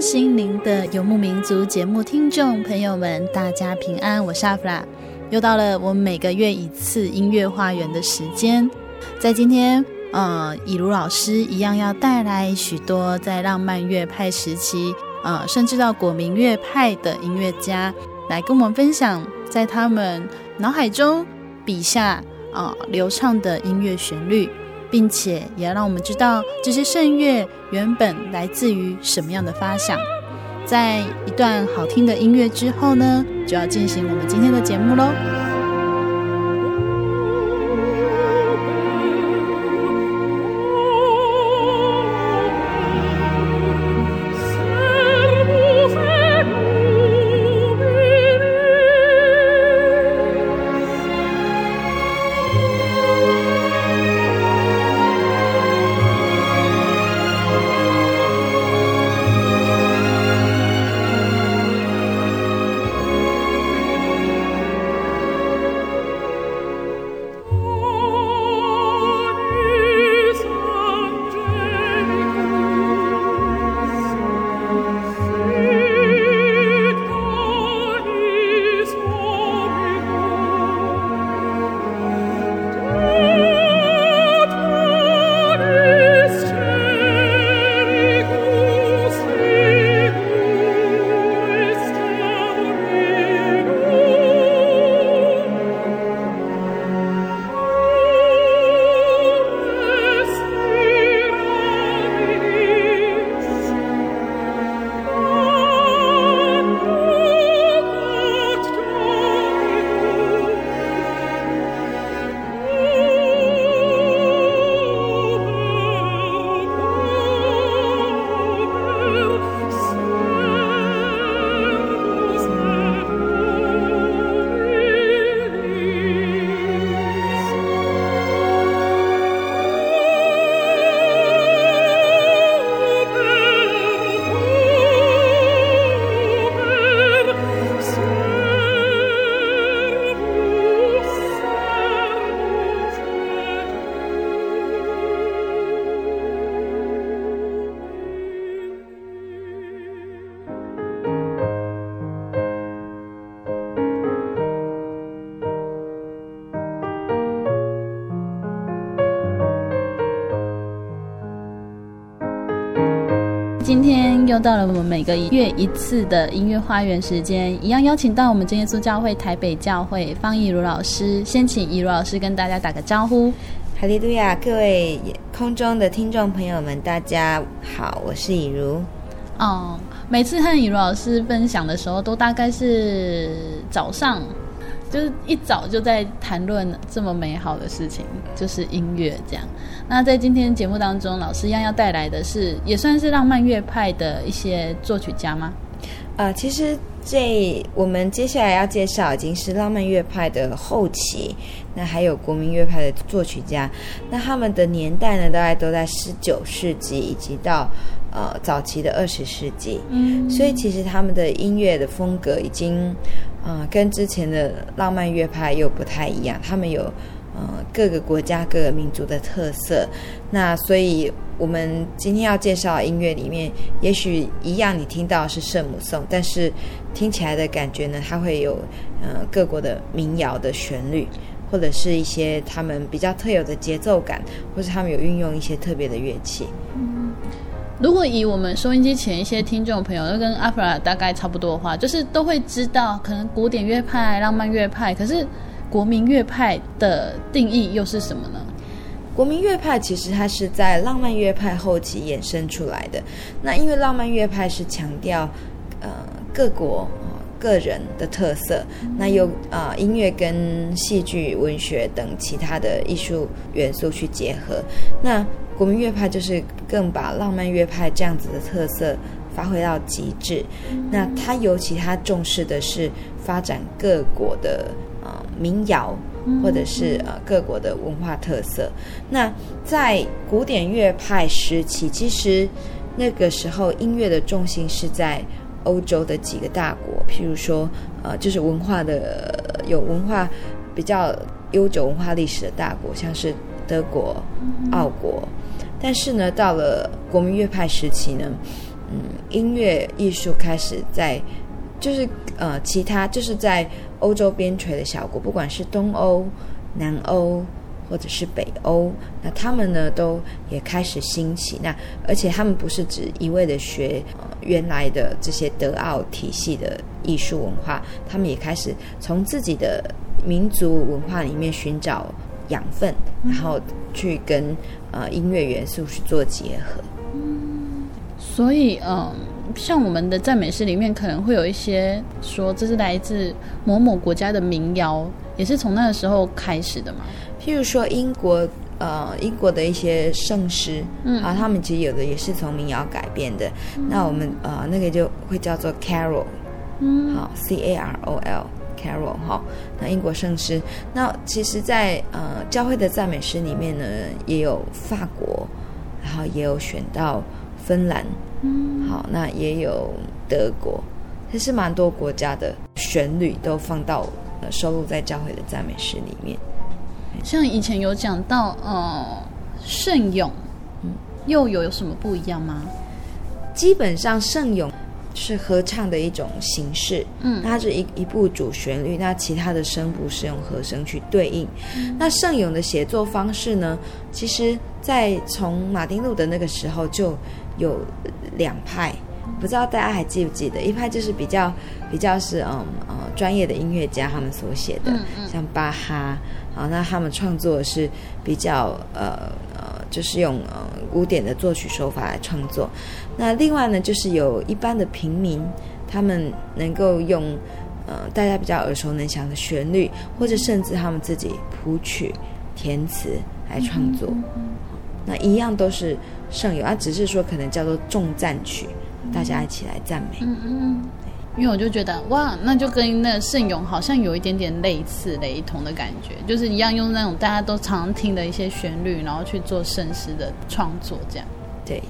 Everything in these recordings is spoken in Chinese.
心灵的游牧民族节目听众朋友们，大家平安，我是阿弗拉，又到了我们每个月一次音乐花园的时间。在今天，呃，以如老师一样要带来许多在浪漫乐派时期，呃，甚至到国民乐派的音乐家，来跟我们分享在他们脑海中笔下啊、流畅的音乐旋律。并且也要让我们知道这些圣乐原本来自于什么样的发想。在一段好听的音乐之后呢，就要进行我们今天的节目喽。又到了我们每个月一次的音乐花园时间，一样邀请到我们真耶稣教会台北教会方以如老师，先请以如老师跟大家打个招呼。哈利路亚，各位空中的听众朋友们，大家好，我是以如。哦，每次和以如老师分享的时候，都大概是早上。就是一早就在谈论这么美好的事情，就是音乐这样。那在今天节目当中，老师一样要带来的是，也算是浪漫乐派的一些作曲家吗？呃，其实这我们接下来要介绍已经是浪漫乐派的后期，那还有国民乐派的作曲家，那他们的年代呢，大概都在十九世纪以及到呃早期的二十世纪，嗯，所以其实他们的音乐的风格已经啊、呃、跟之前的浪漫乐派又不太一样，他们有呃各个国家各个民族的特色，那所以我们今天要介绍的音乐里面，也许一样你听到是圣母颂，但是听起来的感觉呢，它会有呃各国的民谣的旋律。或者是一些他们比较特有的节奏感，或是他们有运用一些特别的乐器。嗯，如果以我们收音机前一些听众朋友，都跟阿弗拉大概差不多的话，就是都会知道，可能古典乐派、浪漫乐派，可是国民乐派的定义又是什么呢？国民乐派其实它是在浪漫乐派后期衍生出来的。那因为浪漫乐派是强调呃各国。个人的特色，那又啊、呃、音乐跟戏剧、文学等其他的艺术元素去结合。那国民乐派就是更把浪漫乐派这样子的特色发挥到极致。那它尤其它重视的是发展各国的民谣，或者是呃各国的文化特色。那在古典乐派时期，其实那个时候音乐的重心是在。欧洲的几个大国，譬如说，呃，就是文化的有文化比较悠久文化历史的大国，像是德国、奥国。但是呢，到了国民乐派时期呢，嗯，音乐艺术开始在，就是呃，其他就是在欧洲边陲的小国，不管是东欧、南欧。或者是北欧，那他们呢都也开始兴起。那而且他们不是只一味的学呃原来的这些德奥体系的艺术文化，他们也开始从自己的民族文化里面寻找养分，然后去跟呃音乐元素去做结合。嗯，所以嗯，像我们的赞美诗里面可能会有一些说这是来自某某国家的民谣，也是从那个时候开始的嘛。譬如说英国，呃，英国的一些圣诗，嗯，啊，他们其实有的也是从民谣改编的。嗯、那我们呃，那个就会叫做 carol，嗯，好，c a r o l，carol，哈。那英国圣诗，那其实在，在呃教会的赞美诗里面呢，也有法国，然后也有选到芬兰，嗯，好，那也有德国，其实蛮多国家的旋律都放到呃收录在教会的赞美诗里面。像以前有讲到，呃，圣咏，嗯，又有有什么不一样吗？基本上圣咏是合唱的一种形式，嗯，它是一一部主旋律，那其他的声部是用和声去对应。嗯、那圣咏的写作方式呢，其实在从马丁路的那个时候就有两派，不知道大家还记不记得？一派就是比较比较是嗯呃专业的音乐家他们所写的，嗯嗯、像巴哈。啊，那他们创作是比较呃呃，就是用呃古典的作曲手法来创作。那另外呢，就是有一般的平民，他们能够用呃大家比较耳熟能详的旋律，或者甚至他们自己谱曲填词来创作。嗯嗯、那一样都是圣咏，啊，只是说可能叫做重赞曲，大家一起来赞美。嗯嗯。因为我就觉得哇，那就跟那个圣咏好像有一点点类似、雷同的感觉，就是一样用那种大家都常听的一些旋律，然后去做圣诗的创作，这样。对，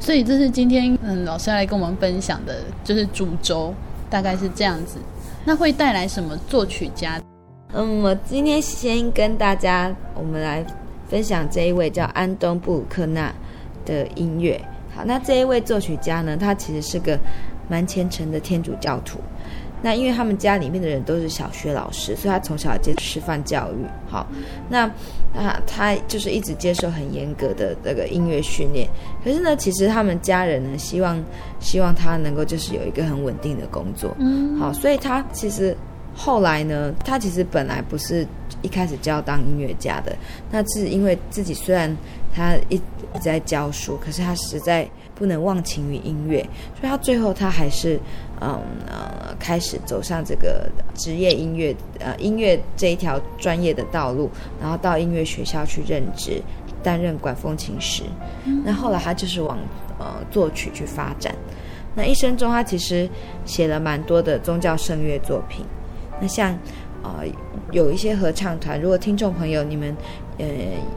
所以这是今天嗯老师要来跟我们分享的，就是主轴大概是这样子。那会带来什么作曲家？嗯，我今天先跟大家我们来分享这一位叫安东布鲁克纳的音乐。好，那这一位作曲家呢，他其实是个。蛮虔诚的天主教徒，那因为他们家里面的人都是小学老师，所以他从小接受师范教育。好，那啊，他就是一直接受很严格的这个音乐训练。可是呢，其实他们家人呢，希望希望他能够就是有一个很稳定的工作。嗯，好，所以他其实后来呢，他其实本来不是一开始就要当音乐家的，那是因为自己虽然他一直在教书，可是他实在。不能忘情于音乐，所以他最后他还是嗯呃开始走上这个职业音乐呃音乐这一条专业的道路，然后到音乐学校去任职，担任管风琴师。嗯、那后来他就是往呃作曲去发展。那一生中他其实写了蛮多的宗教圣乐作品。那像呃有一些合唱团，如果听众朋友你们呃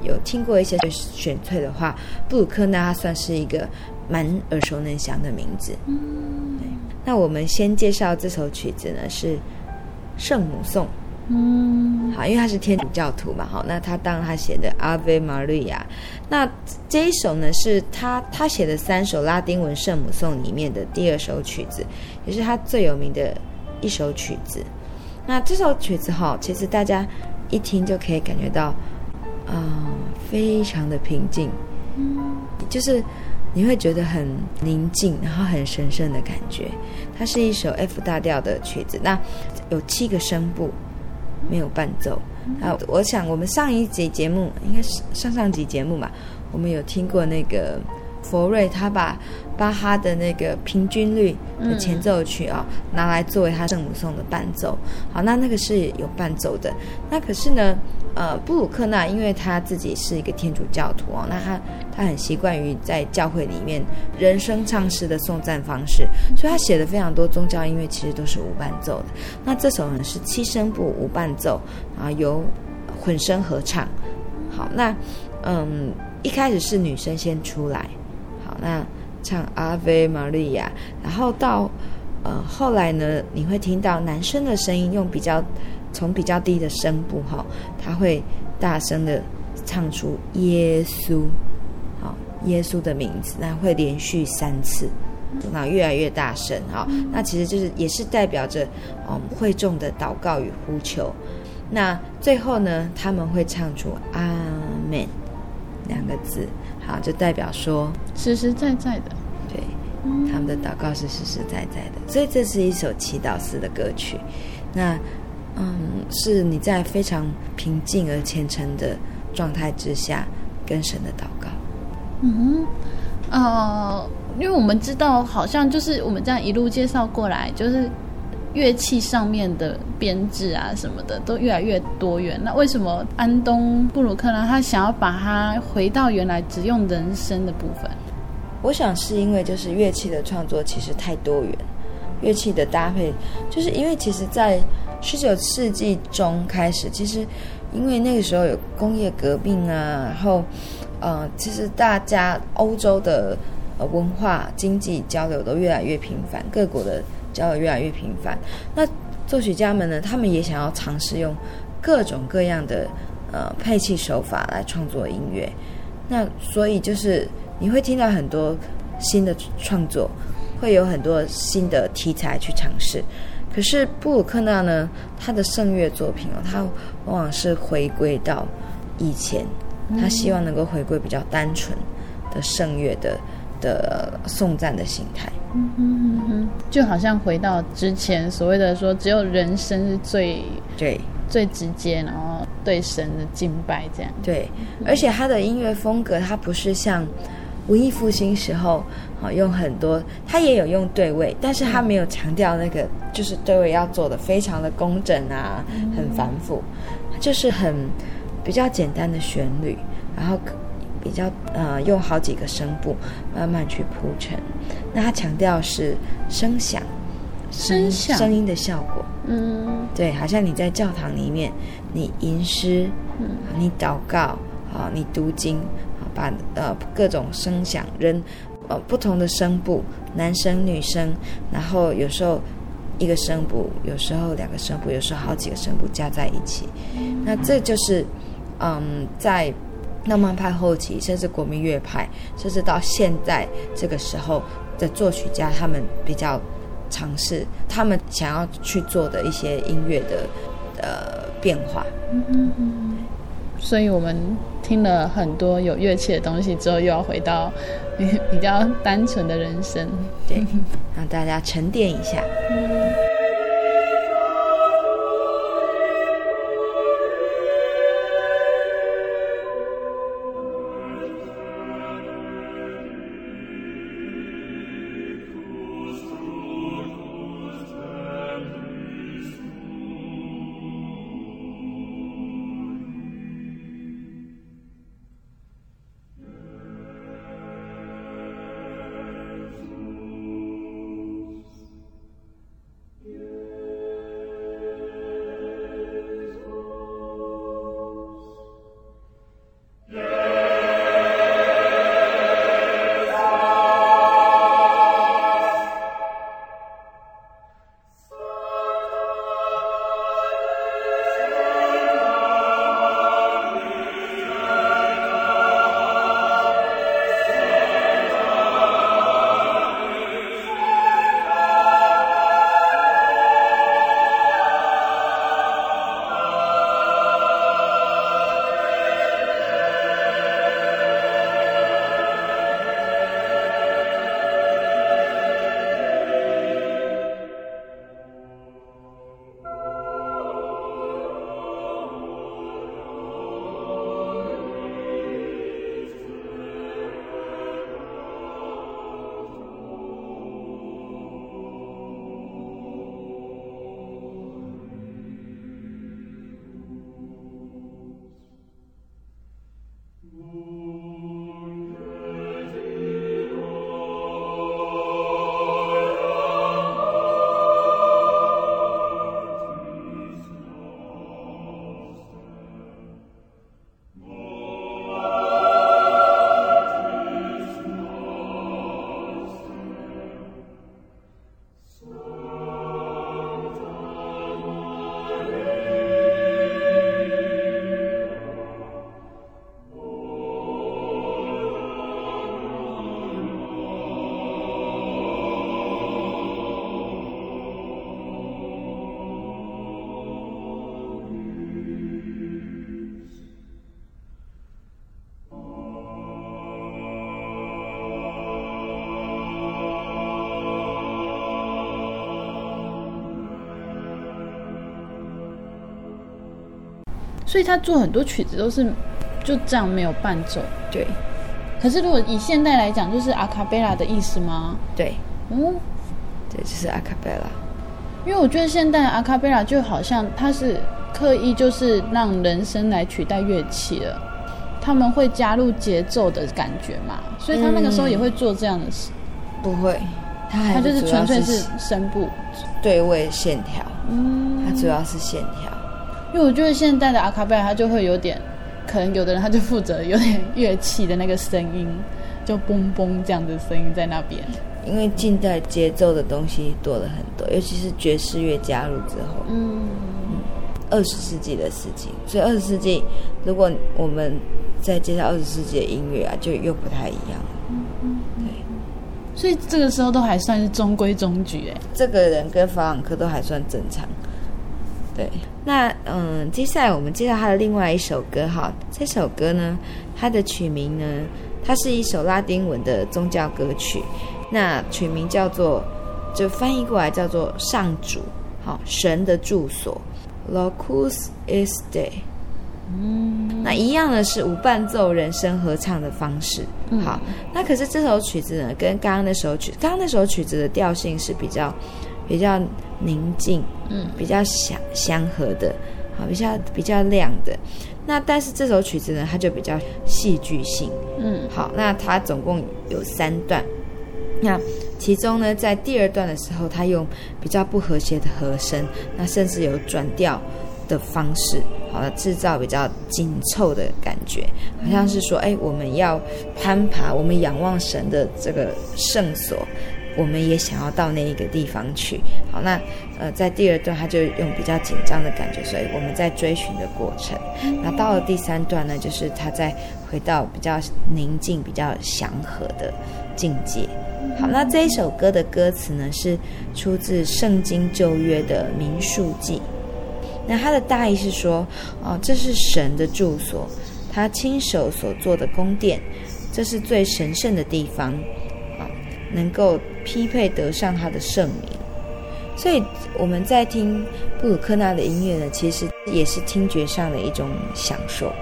有听过一些选粹的话，布鲁克纳他算是一个。蛮耳熟能详的名字。嗯，对。那我们先介绍这首曲子呢，是圣母颂。嗯，好，因为他是天主教徒嘛，好，那他当然他写的 Ave Maria，那这一首呢是他他写的三首拉丁文圣母颂里面的第二首曲子，也是他最有名的一首曲子。那这首曲子哈，其实大家一听就可以感觉到，啊、呃，非常的平静，嗯，就是你会觉得很宁静，然后很神圣的感觉。它是一首 F 大调的曲子，那有七个声部。没有伴奏啊！我想我们上一集节目应该是上上集节目嘛，我们有听过那个佛瑞他把巴哈的那个平均律的前奏曲啊、哦、拿来作为他圣母颂的伴奏。好，那那个是有伴奏的。那可是呢？呃，布鲁克纳因为他自己是一个天主教徒哦，那他他很习惯于在教会里面人声唱诗的颂赞方式，所以他写的非常多宗教音乐其实都是无伴奏的。那这首呢是七声部无伴奏啊，由混声合唱。好，那嗯，一开始是女生先出来，好，那唱 Ave Maria，然后到呃后来呢，你会听到男生的声音用比较。从比较低的声部哈，他会大声的唱出耶稣，好，耶稣的名字，那会连续三次，那越来越大声哈，那其实就是也是代表着嗯会众的祷告与呼求。那最后呢，他们会唱出阿门两个字，好，就代表说实实在在的，对，他们的祷告是实实在在的，所以这是一首祈祷式的歌曲，那。嗯，是你在非常平静而虔诚的状态之下跟神的祷告。嗯，呃，因为我们知道，好像就是我们这样一路介绍过来，就是乐器上面的编制啊什么的都越来越多元。那为什么安东布鲁克呢他想要把它回到原来只用人声的部分？我想是因为就是乐器的创作其实太多元，乐器的搭配，就是因为其实，在十九世纪中开始，其实因为那个时候有工业革命啊，然后呃，其实大家欧洲的呃文化经济交流都越来越频繁，各国的交流越来越频繁。那作曲家们呢，他们也想要尝试用各种各样的呃配器手法来创作音乐。那所以就是你会听到很多新的创作，会有很多新的题材去尝试。可是布鲁克纳呢，他的圣乐作品哦，他往往是回归到以前，他希望能够回归比较单纯的圣乐的的颂赞的形态。嗯哼哼哼，就好像回到之前所谓的说，只有人生是最对最直接，然后对神的敬拜这样。对，而且他的音乐风格，他不是像。文艺复兴时候，好用很多，他也有用对位，但是他没有强调那个，就是对位要做的非常的工整啊，很繁复，就是很比较简单的旋律，然后比较呃用好几个声部慢慢去铺陈。那他强调是声响，声响声音的效果，嗯，对，好像你在教堂里面，你吟诗，嗯，你祷告，啊，你读经。把呃各种声响人呃不同的声部，男生女生，然后有时候一个声部，有时候两个声部，有时候好几个声部加在一起。那这就是嗯，在浪漫派后期，甚至国民乐派，甚至到现在这个时候的作曲家，他们比较尝试他们想要去做的一些音乐的呃变化。所以我们听了很多有乐器的东西之后，又要回到比较单纯的人生，对，让大家沉淀一下。嗯所以他做很多曲子都是就这样没有伴奏。对。可是如果以现代来讲，就是阿卡贝拉的意思吗？对。嗯，对，就是阿卡贝拉。因为我觉得现代阿卡贝拉就好像他是刻意就是让人声来取代乐器了，他们会加入节奏的感觉嘛，所以他那个时候也会做这样的事。嗯、不会，他还他就是纯粹是声部对位线条。嗯，它主要是线条。因为我觉得现在的阿卡贝拉，它就会有点，可能有的人他就负责有点乐器的那个声音，就嘣嘣这样的声音在那边。因为近代节奏的东西多了很多，尤其是爵士乐加入之后，嗯，二十世纪的事情。所以二十世纪，如果我们再介绍二十世纪的音乐啊，就又不太一样。嗯嗯，对。所以这个时候都还算是中规中矩，哎，这个人跟法朗克都还算正常。对，那嗯，接下来我们介绍他的另外一首歌哈。这首歌呢，它的曲名呢，它是一首拉丁文的宗教歌曲。那曲名叫做，就翻译过来叫做上主，好，神的住所，Locus Est。嗯，那一样的是无伴奏人声合唱的方式。好，那可是这首曲子呢，跟刚刚那首曲，刚刚那首曲子的调性是比较。比较宁静，嗯，比较祥祥和的，好，比较比较亮的。那但是这首曲子呢，它就比较戏剧性，嗯，好，那它总共有三段。那其中呢，在第二段的时候，它用比较不和谐的和声，那甚至有转调的方式，好了，制造比较紧凑的感觉，好像是说，哎，我们要攀爬，我们仰望神的这个圣所。我们也想要到那一个地方去。好，那呃，在第二段他就用比较紧张的感觉，所以我们在追寻的过程。那到了第三段呢，就是他再回到比较宁静、比较祥和的境界。好，那这一首歌的歌词呢，是出自圣经旧约的民数记。那它的大意是说，哦，这是神的住所，他亲手所做的宫殿，这是最神圣的地方啊。能够匹配得上他的圣名，所以我们在听布鲁克纳的音乐呢，其实也是听觉上的一种享受。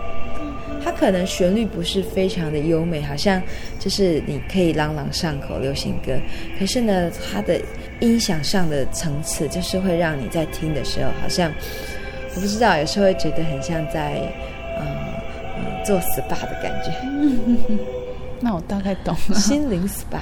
它可能旋律不是非常的优美，好像就是你可以朗朗上口流行歌，可是呢，它的音响上的层次，就是会让你在听的时候，好像我不知道，有时候会觉得很像在嗯嗯做 SPA 的感觉。那我大概懂了，心灵 SPA。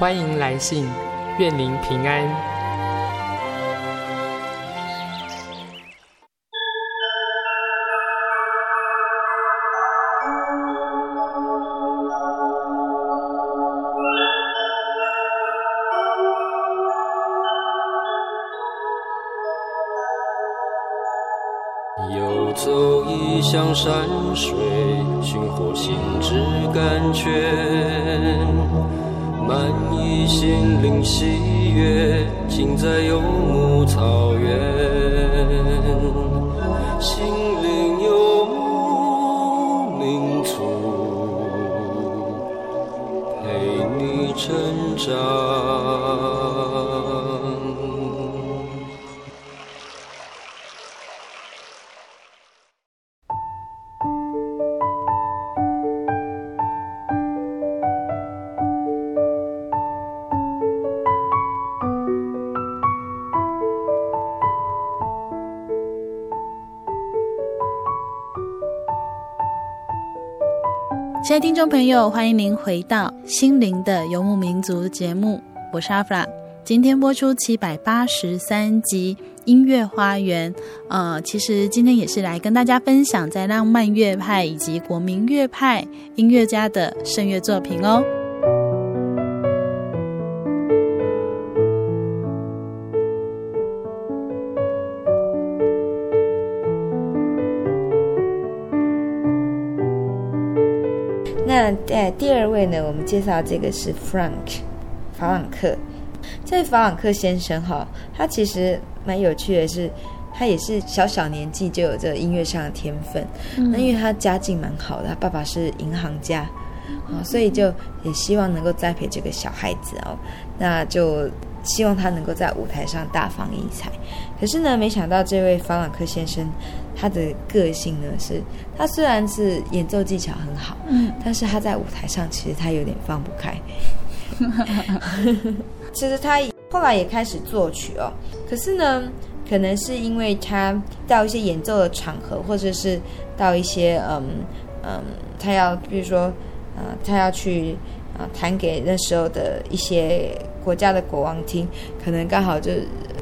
欢迎来信，愿您平安。亲爱的听众朋友，欢迎您回到《心灵的游牧民族》节目，我是阿弗拉。今天播出七百八十三集音乐花园。呃，其实今天也是来跟大家分享在浪漫乐派以及国民乐派音乐家的圣乐作品哦。呃，第二位呢，我们介绍这个是 Frank 法朗克。这位法朗克先生哈，他其实蛮有趣的是，他也是小小年纪就有这音乐上的天分。那、嗯、因为他家境蛮好的，他爸爸是银行家啊，所以就也希望能够栽培这个小孩子哦。那就希望他能够在舞台上大放异彩。可是呢，没想到这位法朗克先生。他的个性呢，是他虽然是演奏技巧很好，嗯，但是他在舞台上其实他有点放不开。其实他后来也开始作曲哦，可是呢，可能是因为他到一些演奏的场合，或者是到一些嗯嗯，他要比如说呃，他要去啊弹给那时候的一些国家的国王听，可能刚好就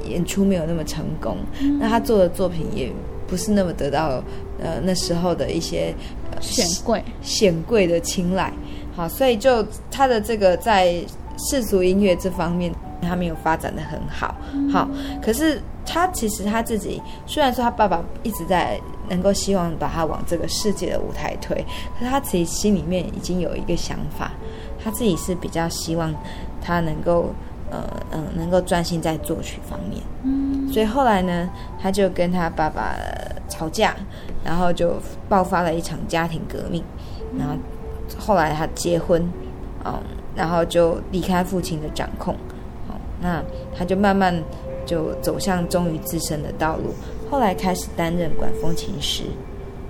演出没有那么成功，嗯，那他做的作品也。不是那么得到呃那时候的一些显贵。显贵的青睐，好，所以就他的这个在世俗音乐这方面，他没有发展的很好，好，可是他其实他自己虽然说他爸爸一直在能够希望把他往这个世界的舞台推，可是他自己心里面已经有一个想法，他自己是比较希望他能够。呃嗯、呃，能够专心在作曲方面，嗯，所以后来呢，他就跟他爸爸吵架，然后就爆发了一场家庭革命，然后后来他结婚，嗯，然后就离开父亲的掌控，好，那他就慢慢就走向忠于自身的道路，后来开始担任管风琴师。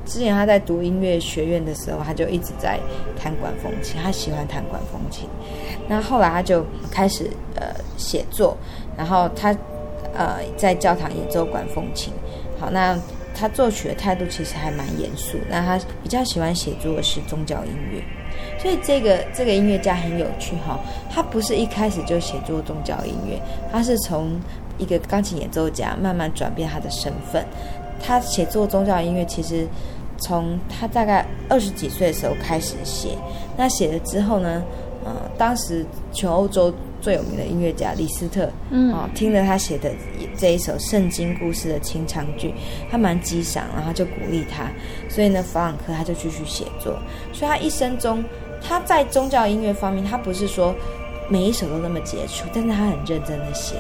之前他在读音乐学院的时候，他就一直在弹管风琴，他喜欢弹管风琴。那后来他就开始呃写作，然后他呃在教堂演奏管风琴。好，那他作曲的态度其实还蛮严肃。那他比较喜欢写作的是宗教音乐，所以这个这个音乐家很有趣哈。他不是一开始就写作宗教音乐，他是从一个钢琴演奏家慢慢转变他的身份。他写作宗教音乐其实。从他大概二十几岁的时候开始写，那写了之后呢，呃，当时全欧洲最有名的音乐家李斯特，嗯，啊，听了他写的这一首圣经故事的清唱剧，他蛮激赏，然后就鼓励他，所以呢，弗朗克他就继续写作，所以他一生中他在宗教音乐方面，他不是说每一首都那么杰出，但是他很认真的写。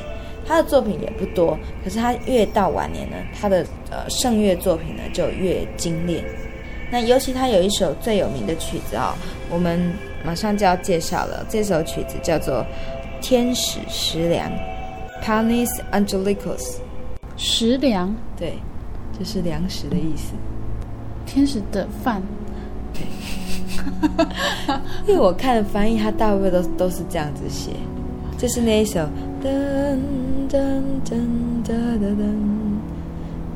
他的作品也不多，可是他越到晚年呢，他的呃圣乐作品呢就越精炼。那尤其他有一首最有名的曲子啊、哦，我们马上就要介绍了。这首曲子叫做《天使食粮》（Panis Angelicus）。食粮，对。就是粮食的意思。天使的饭。对。因为我看翻译，它大部分都都是这样子写，就是那一首噔噔噔哒哒噔，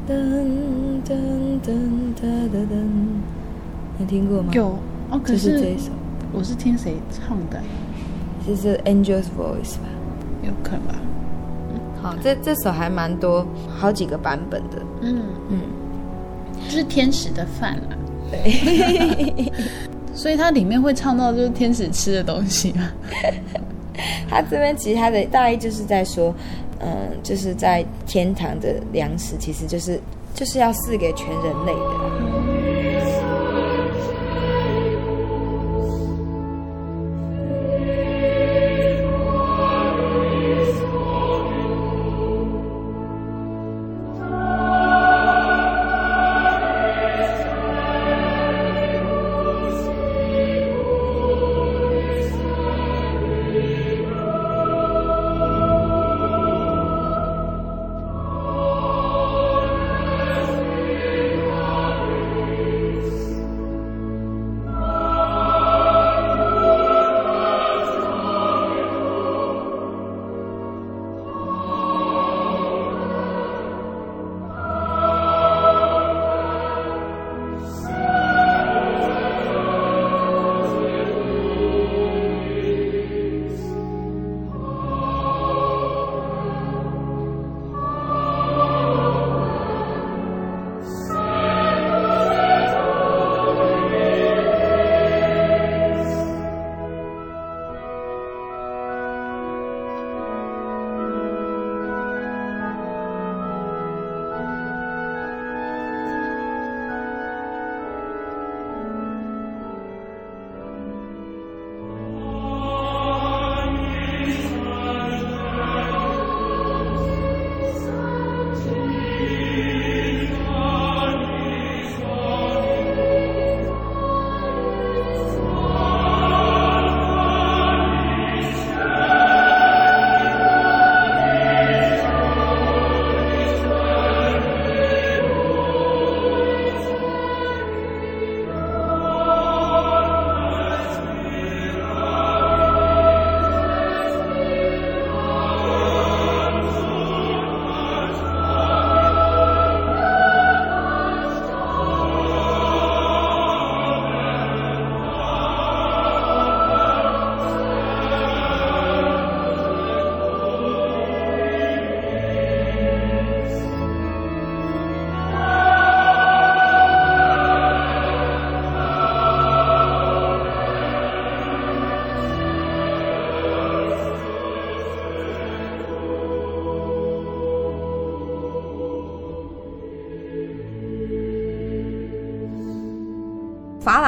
噔噔噔哒哒噔。你听过吗？有哦，可是,这一首，我是听谁唱的？这是 Angel's Voice 吧？有可能吧。好，这这首还蛮多，好几个版本的。嗯嗯，就是天使的饭啦。对，所以它里面会唱到就是天使吃的东西吗？他这边其实他的大意就是在说，嗯，就是在天堂的粮食其实就是就是要赐给全人类的。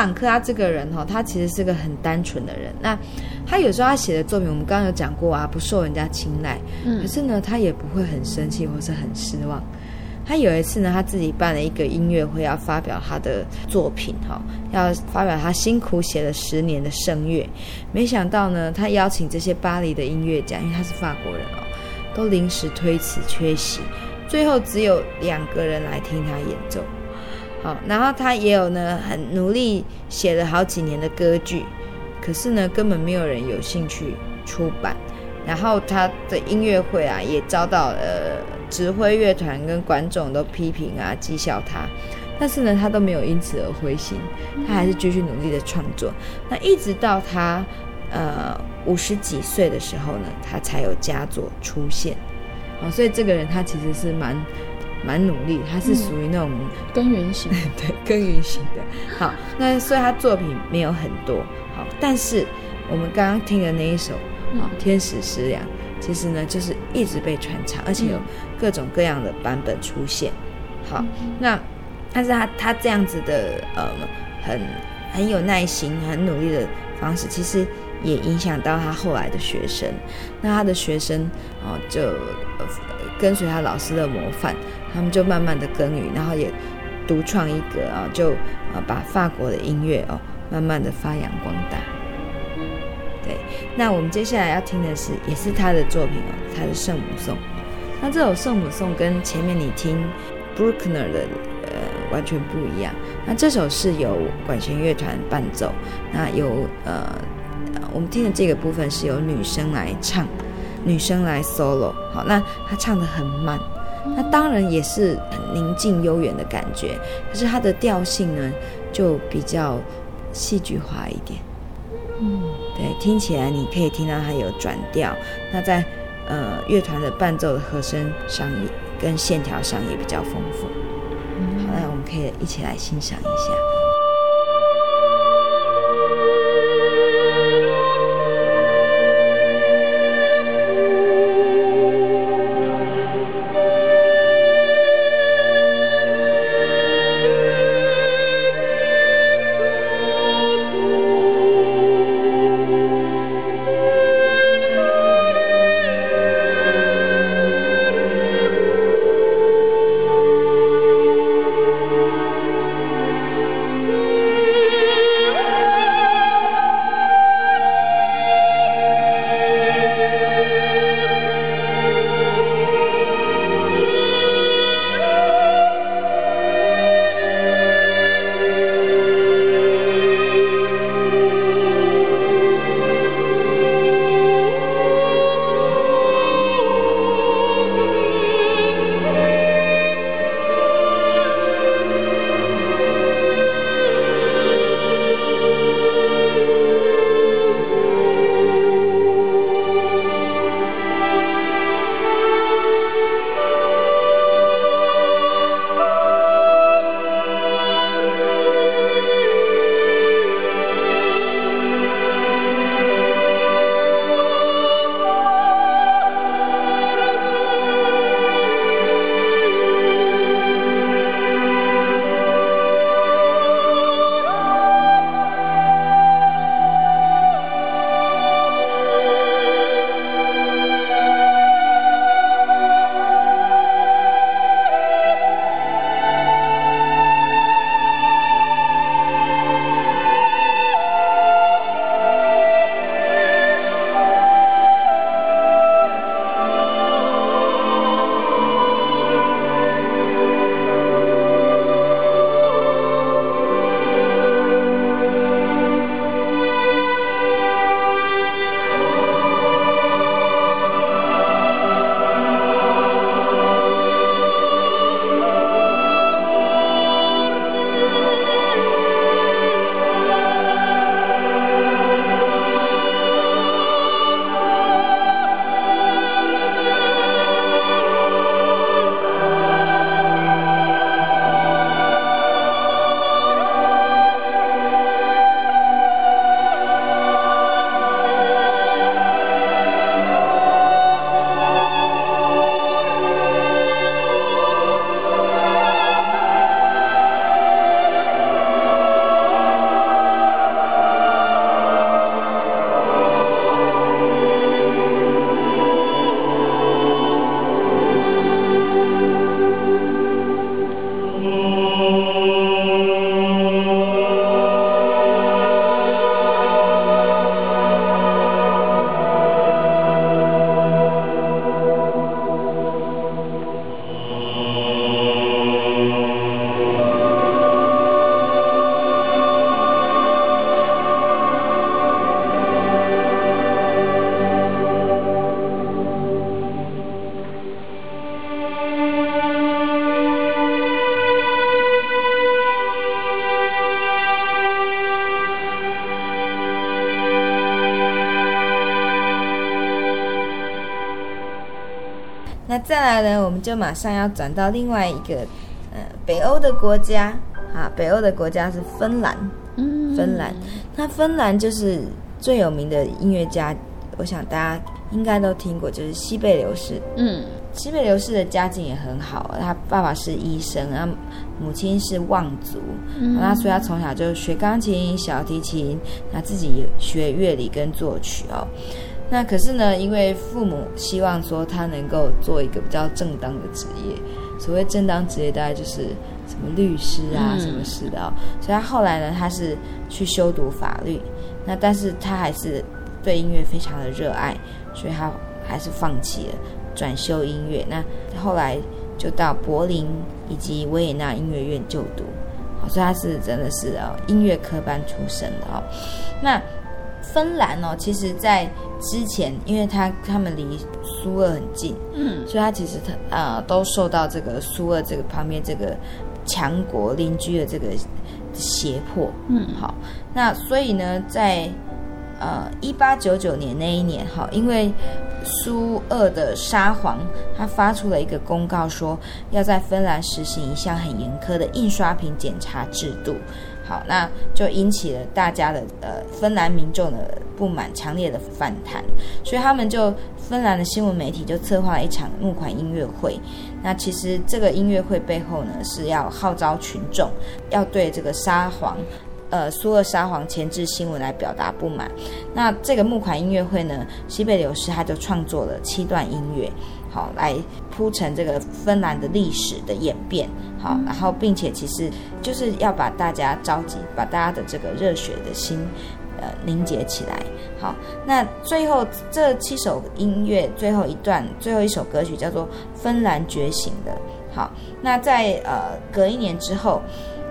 朗克他这个人哈，他其实是个很单纯的人。那他有时候他写的作品，我们刚刚有讲过啊，不受人家青睐。嗯，可是呢，他也不会很生气或是很失望。他有一次呢，他自己办了一个音乐会，要发表他的作品哈，要发表他辛苦写了十年的声乐。没想到呢，他邀请这些巴黎的音乐家，因为他是法国人哦，都临时推辞缺席，最后只有两个人来听他演奏。好，然后他也有呢，很努力写了好几年的歌剧，可是呢，根本没有人有兴趣出版。然后他的音乐会啊，也遭到呃指挥乐团跟观众都批评啊，讥笑他。但是呢，他都没有因此而灰心，他还是继续努力的创作。那一直到他呃五十几岁的时候呢，他才有佳作出现。好，所以这个人他其实是蛮。蛮努力，他是属于那种耕耘型，对，耕耘型的。好，那所以他作品没有很多，好，但是我们刚刚听的那一首啊，《天使食粮》，其实呢就是一直被传唱，而且有各种各样的版本出现。好，那但是他他这样子的呃，很很有耐心、很努力的方式，其实也影响到他后来的学生。那他的学生哦，就跟随他老师的模范。他们就慢慢的耕耘，然后也独创一格啊，就啊把法国的音乐哦，慢慢的发扬光大。对，那我们接下来要听的是，也是他的作品哦，他的圣母颂。那这首圣母颂跟前面你听 Bruckner 的呃完全不一样。那这首是由管弦乐团伴奏，那由呃我们听的这个部分是由女生来唱，女生来 solo。好，那她唱的很慢，那当然也是很宁静悠远的感觉，可是她的调性呢就比较戏剧化一点。嗯，对，听起来你可以听到它有转调。那在呃乐团的伴奏的和声上也跟线条上也比较丰富。好，那我们可以一起来欣赏一下。我们就马上要转到另外一个，呃，北欧的国家，啊，北欧的国家是芬兰，嗯，芬兰。那芬兰就是最有名的音乐家，我想大家应该都听过，就是西贝流士。嗯，西贝流士的家境也很好，他爸爸是医生，然后母亲是望族，嗯，那所以他从小就学钢琴、小提琴，他自己也学乐理跟作曲哦。那可是呢，因为父母希望说他能够做一个比较正当的职业，所谓正当职业大概就是什么律师啊、嗯、什么事的哦。所以他后来呢，他是去修读法律。那但是他还是对音乐非常的热爱，所以他还是放弃了转修音乐。那后来就到柏林以及维也纳音乐院就读，好，所以他是真的是哦音乐科班出身的哦。那芬兰哦，其实在之前，因为他他们离苏俄很近，嗯，所以他其实他啊、呃、都受到这个苏俄这个旁边这个强国邻居的这个胁迫，嗯，好，那所以呢，在呃一八九九年那一年，哈，因为苏俄的沙皇他发出了一个公告，说要在芬兰实行一项很严苛的印刷品检查制度。好，那就引起了大家的呃芬兰民众的不满，强烈的反弹，所以他们就芬兰的新闻媒体就策划了一场募款音乐会。那其实这个音乐会背后呢，是要号召群众要对这个沙皇，呃苏俄沙皇牵制新闻来表达不满。那这个募款音乐会呢，西贝流士他就创作了七段音乐。好，来铺成这个芬兰的历史的演变。好，然后并且其实就是要把大家召集，把大家的这个热血的心，呃，凝结起来。好，那最后这七首音乐最后一段最后一首歌曲叫做《芬兰觉醒》的。好，那在呃隔一年之后，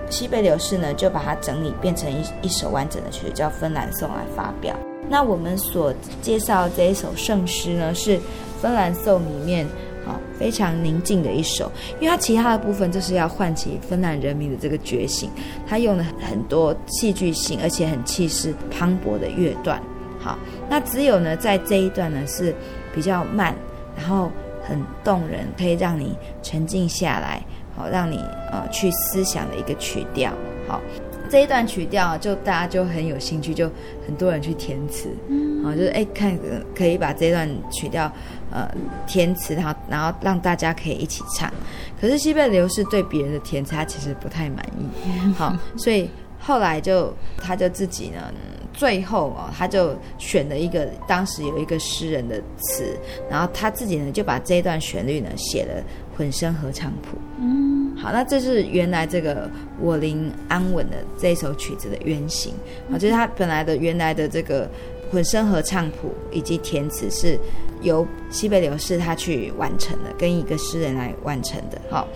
西贝柳氏呢就把它整理变成一一首完整的曲，叫《芬兰颂》来发表。那我们所介绍这一首圣诗呢是。芬兰颂里面，啊，非常宁静的一首，因为它其他的部分就是要唤起芬兰人民的这个觉醒，它用了很多戏剧性而且很气势磅礴的乐段。好，那只有呢，在这一段呢是比较慢，然后很动人，可以让你沉静下来，好，让你呃去思想的一个曲调。好。这一段曲调就大家就很有兴趣，就很多人去填词，嗯，啊，就是哎，看可以把这段曲调呃填词，然后然后让大家可以一起唱。可是西贝流士对别人的填词，他其实不太满意，好，所以后来就他就自己呢，最后哦，他就选了一个当时有一个诗人的词，然后他自己呢就把这一段旋律呢写了混声合唱谱，嗯。好，那这是原来这个我灵安稳的这一首曲子的原型啊，就是他本来的原来的这个混声合唱谱以及填词是由西贝流士他去完成的，跟一个诗人来完成的。好，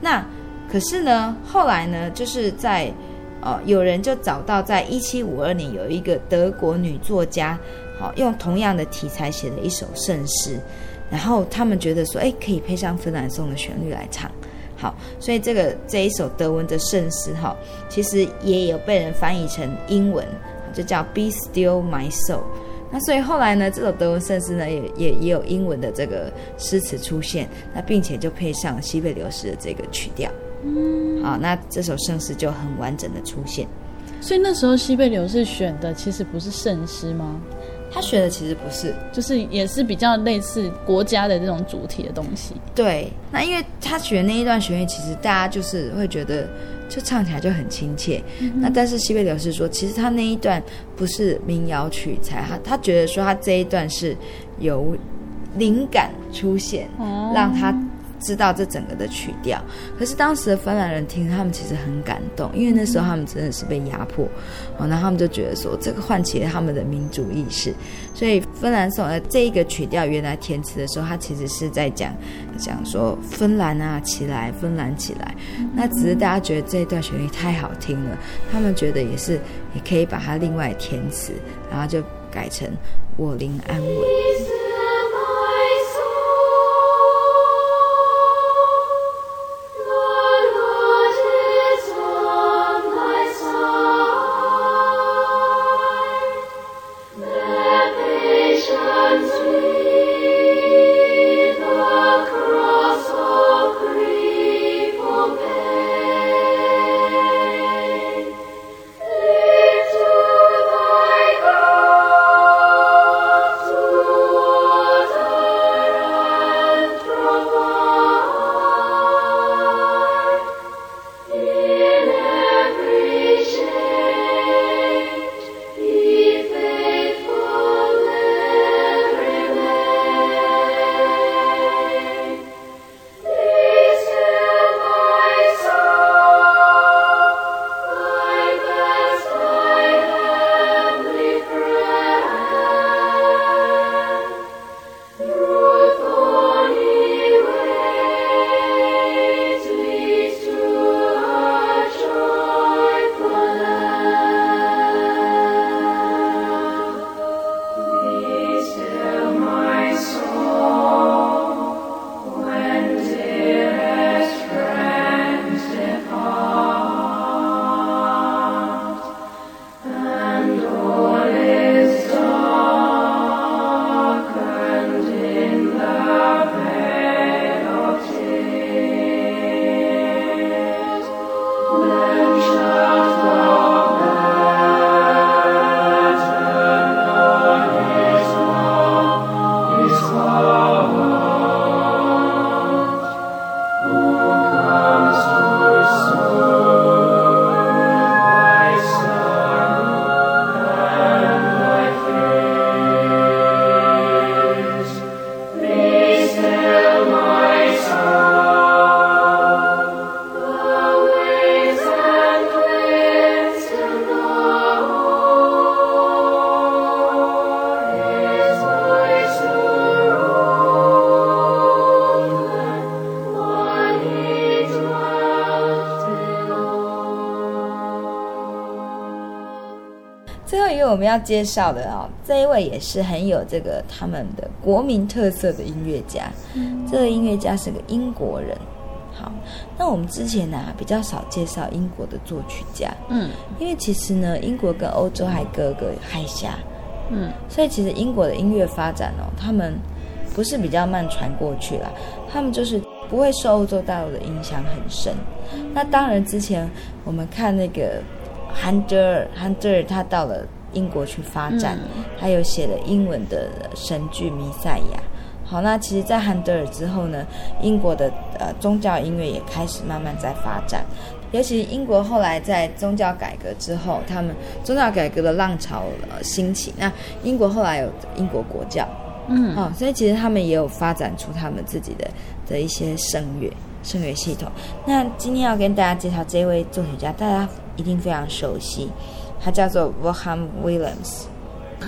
那可是呢，后来呢，就是在呃，有人就找到在一七五二年有一个德国女作家，好，用同样的题材写了一首圣诗，然后他们觉得说，哎，可以配上芬兰颂的旋律来唱。好，所以这个这一首德文的圣诗哈，其实也有被人翻译成英文，就叫 Be Still My Soul。那所以后来呢，这首德文圣诗呢，也也也有英文的这个诗词出现，那并且就配上西贝流士的这个曲调。嗯，好，那这首圣诗就很完整的出现。所以那时候西贝流士选的其实不是圣诗吗？他选的其实不是，就是也是比较类似国家的这种主题的东西。对，那因为他学的那一段旋律，其实大家就是会觉得，就唱起来就很亲切。嗯、那但是西贝流是说，其实他那一段不是民谣取材，他他觉得说他这一段是有灵感出现，哦、让他。知道这整个的曲调，可是当时的芬兰人听，他们其实很感动，因为那时候他们真的是被压迫，哦，然后他们就觉得说这个唤起了他们的民族意识，所以芬兰颂的这一个曲调原来填词的时候，他其实是在讲讲说芬兰啊起来，芬兰起来，那只是大家觉得这一段旋律太好听了，他们觉得也是也可以把它另外填词，然后就改成我灵安稳。要介绍的哦，这一位也是很有这个他们的国民特色的音乐家。嗯，这个音乐家是个英国人。好，那我们之前呢、啊、比较少介绍英国的作曲家。嗯，因为其实呢，英国跟欧洲还隔个海峡。嗯，所以其实英国的音乐发展哦，他们不是比较慢传过去啦，他们就是不会受欧洲大陆的影响很深。那当然，之前我们看那个韩德尔，韩德尔他到了英国去发展，嗯、他有写了英文的神剧《弥赛亚》。好，那其实，在韩德尔之后呢，英国的呃宗教音乐也开始慢慢在发展。尤其英国后来在宗教改革之后，他们宗教改革的浪潮呃兴起，那英国后来有英国国教，嗯，哦，所以其实他们也有发展出他们自己的的一些声乐声乐系统。那今天要跟大家介绍这位作曲家，大家一定非常熟悉，他叫做 Vaughan Williams。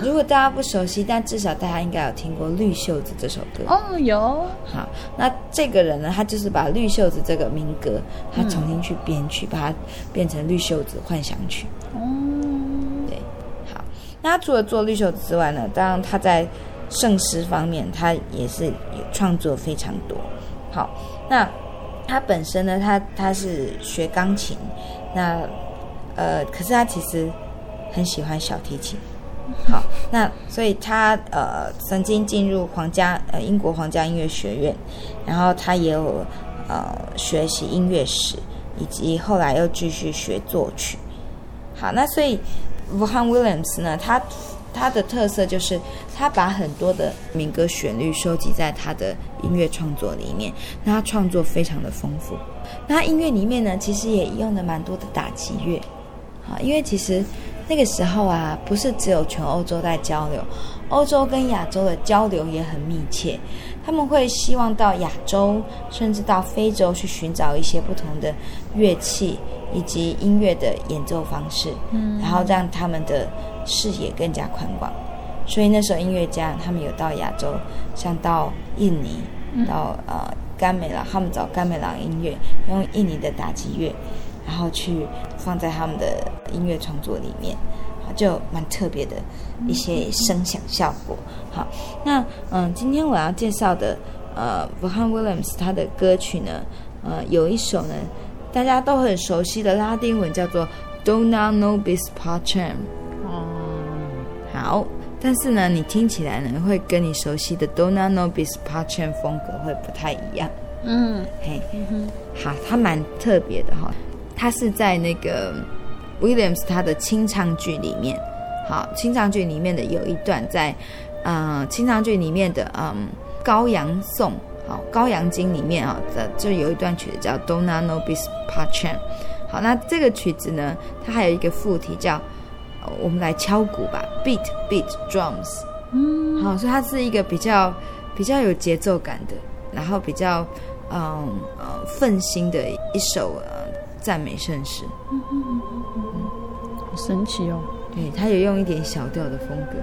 如果大家不熟悉，但至少大家应该有听过《绿袖子》这首歌哦，有。好，那这个人呢，他就是把《绿袖子》这个民歌，他重新去编曲，嗯、把它变成《绿袖子幻想曲》。哦，对。好，那他除了做《绿袖子》之外呢，当然他在圣诗方面，他也是有创作非常多。好，那他本身呢，他他是学钢琴，那呃，可是他其实很喜欢小提琴。好，那所以他呃曾经进入皇家呃英国皇家音乐学院，然后他也有呃学习音乐史，以及后来又继续学作曲。好，那所以 Vaughan Williams 呢，他他的特色就是他把很多的民歌旋律收集在他的音乐创作里面，那他创作非常的丰富。那他音乐里面呢，其实也用了蛮多的打击乐，好，因为其实。那个时候啊，不是只有全欧洲在交流，欧洲跟亚洲的交流也很密切。他们会希望到亚洲，甚至到非洲去寻找一些不同的乐器以及音乐的演奏方式，嗯，然后让他们的视野更加宽广。所以那时候音乐家他们有到亚洲，像到印尼，到呃甘美朗，他们找甘美朗音乐，用印尼的打击乐。然后去放在他们的音乐创作里面，就蛮特别的一些声响效果。好，那嗯，今天我要介绍的呃，Vaughan Williams 他的歌曲呢，呃，有一首呢大家都很熟悉的拉丁文叫做 Dona Nobis Pacem。哦，好，但是呢，你听起来呢会跟你熟悉的 Dona Nobis Pacem 风格会不太一样。嗯，嘿，好，它蛮特别的哈。他是在那个 Williams 他的清唱剧里面，好，清唱剧里面的有一段在，呃，清唱剧里面的嗯《羔羊颂》好，《羔羊经》里面啊这就有一段曲子叫 Dona Nobis Pacem，好，那这个曲子呢，它还有一个副题叫，我们来敲鼓吧，Beat Beat Drums，嗯，好，所以它是一个比较比较有节奏感的，然后比较嗯呃奋心的一首。赞美圣诗，嗯嗯嗯嗯嗯，好神奇哦！对，他有用一点小调的风格。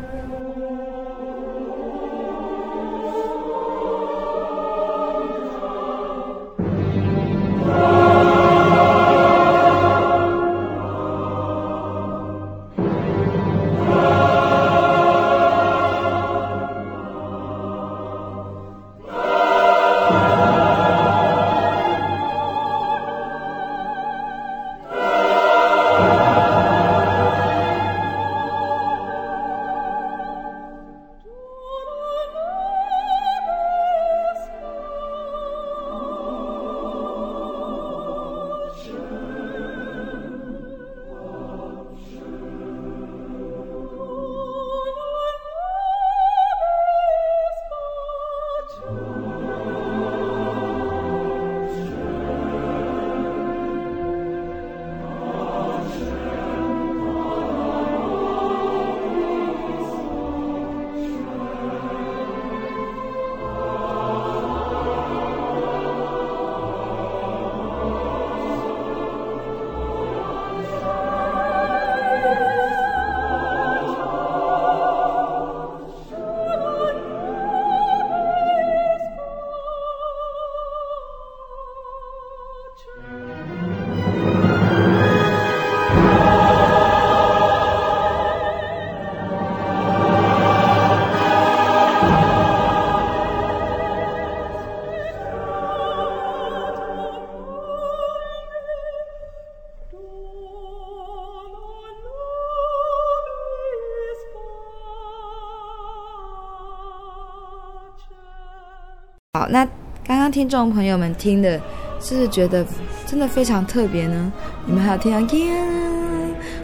听众朋友们听的，是不是觉得真的非常特别呢？你们还有听到天，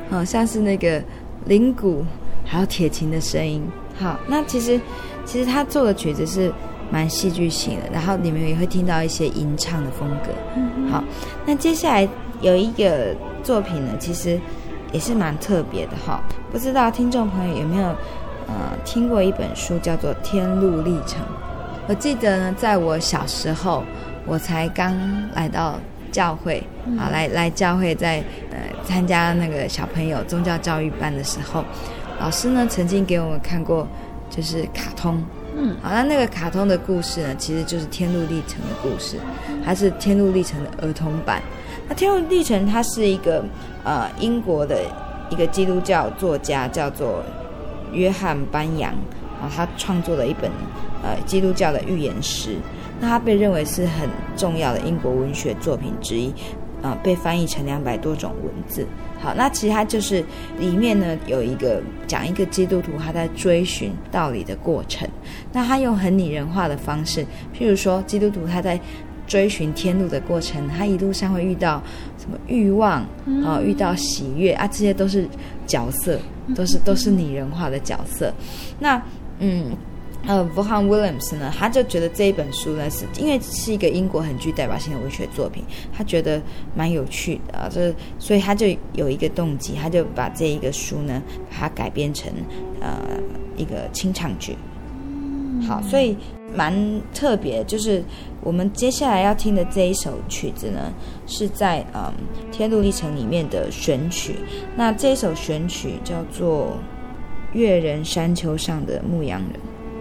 好像是那个铃鼓还有铁琴的声音。好，那其实其实他做的曲子是蛮戏剧性的，然后你们也会听到一些吟唱的风格。好，那接下来有一个作品呢，其实也是蛮特别的哈。不知道听众朋友有没有呃听过一本书，叫做《天路历程》。我记得呢，在我小时候，我才刚来到教会，啊，来来教会在，在呃参加那个小朋友宗教教育班的时候，老师呢曾经给我们看过，就是卡通，嗯，好，那那个卡通的故事呢，其实就是《天路历程》的故事，它是《天路历程》的儿童版。那《天路历程》它是一个呃英国的一个基督教作家，叫做约翰班扬，啊，他创作了一本。呃，基督教的预言诗，那他被认为是很重要的英国文学作品之一，啊、呃，被翻译成两百多种文字。好，那其实它就是里面呢有一个讲一个基督徒他在追寻道理的过程，那他用很拟人化的方式，譬如说基督徒他在追寻天路的过程，他一路上会遇到什么欲望啊、呃，遇到喜悦啊，这些都是角色，都是都是拟人化的角色。那嗯。呃，Vaughan Williams 呢，他就觉得这一本书呢，是因为是一个英国很具代表性的文学作品，他觉得蛮有趣的啊，这所以他就有一个动机，他就把这一个书呢，把它改编成呃一个清唱剧。好，所以蛮特别，就是我们接下来要听的这一首曲子呢，是在嗯《天路历程》里面的选曲。那这一首选曲叫做《悦人山丘上的牧羊人》。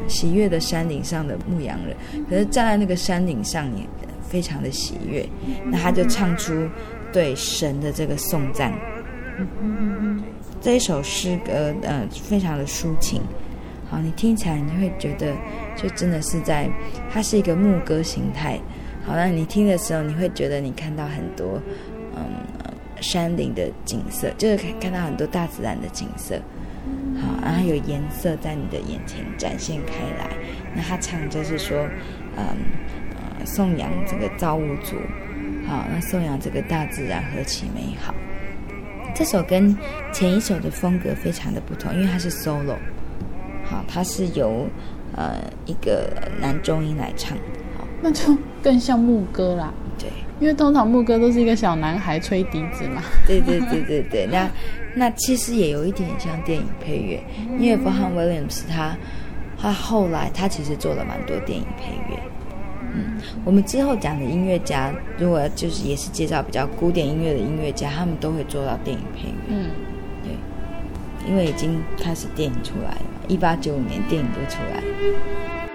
喜悦的山顶上的牧羊人，可是站在那个山顶上也非常的喜悦，那他就唱出对神的这个颂赞。这一首诗歌，呃，非常的抒情。好，你听起来你会觉得，就真的是在，它是一个牧歌形态。好，那你听的时候，你会觉得你看到很多，嗯，山林的景色，就是看到很多大自然的景色。好，然后有颜色在你的眼前展现开来。那他唱就是说，嗯，呃，颂扬这个造物主，好，那颂扬这个大自然何其美好。这首跟前一首的风格非常的不同，因为它是 solo，好，它是由呃一个男中音来唱，好，那就更像牧歌啦。对，因为通常牧歌都是一个小男孩吹笛子嘛。对对对对对，那。那其实也有一点像电影配乐，因为 Vaughan Williams 他他后来他其实做了蛮多电影配乐。嗯，我们之后讲的音乐家，如果就是也是介绍比较古典音乐的音乐家，他们都会做到电影配乐。嗯，对，因为已经开始电影出来了嘛，一八九五年电影就出来了。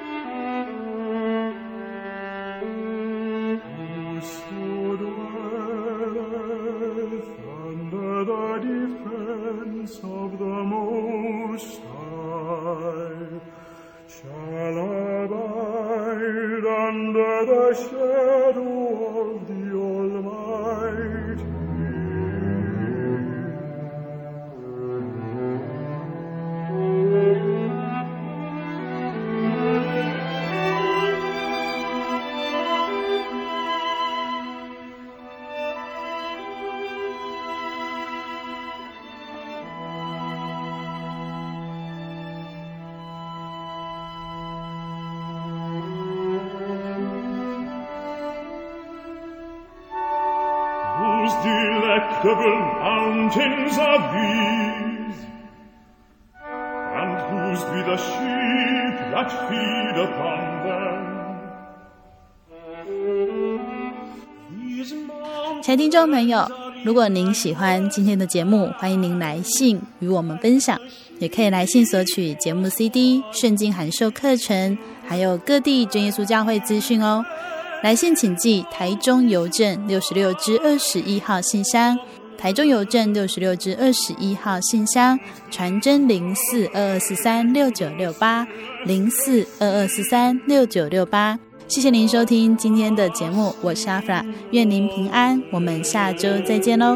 众朋友，如果您喜欢今天的节目，欢迎您来信与我们分享，也可以来信索取节目 CD、圣经函授课程，还有各地真耶稣教会资讯哦。来信请寄台中邮政六十六支二十一号信箱，台中邮政六十六支二十一号信箱，传真零四二二四三六九六八零四二二四三六九六八。谢谢您收听今天的节目，我是阿弗拉，愿您平安，我们下周再见喽。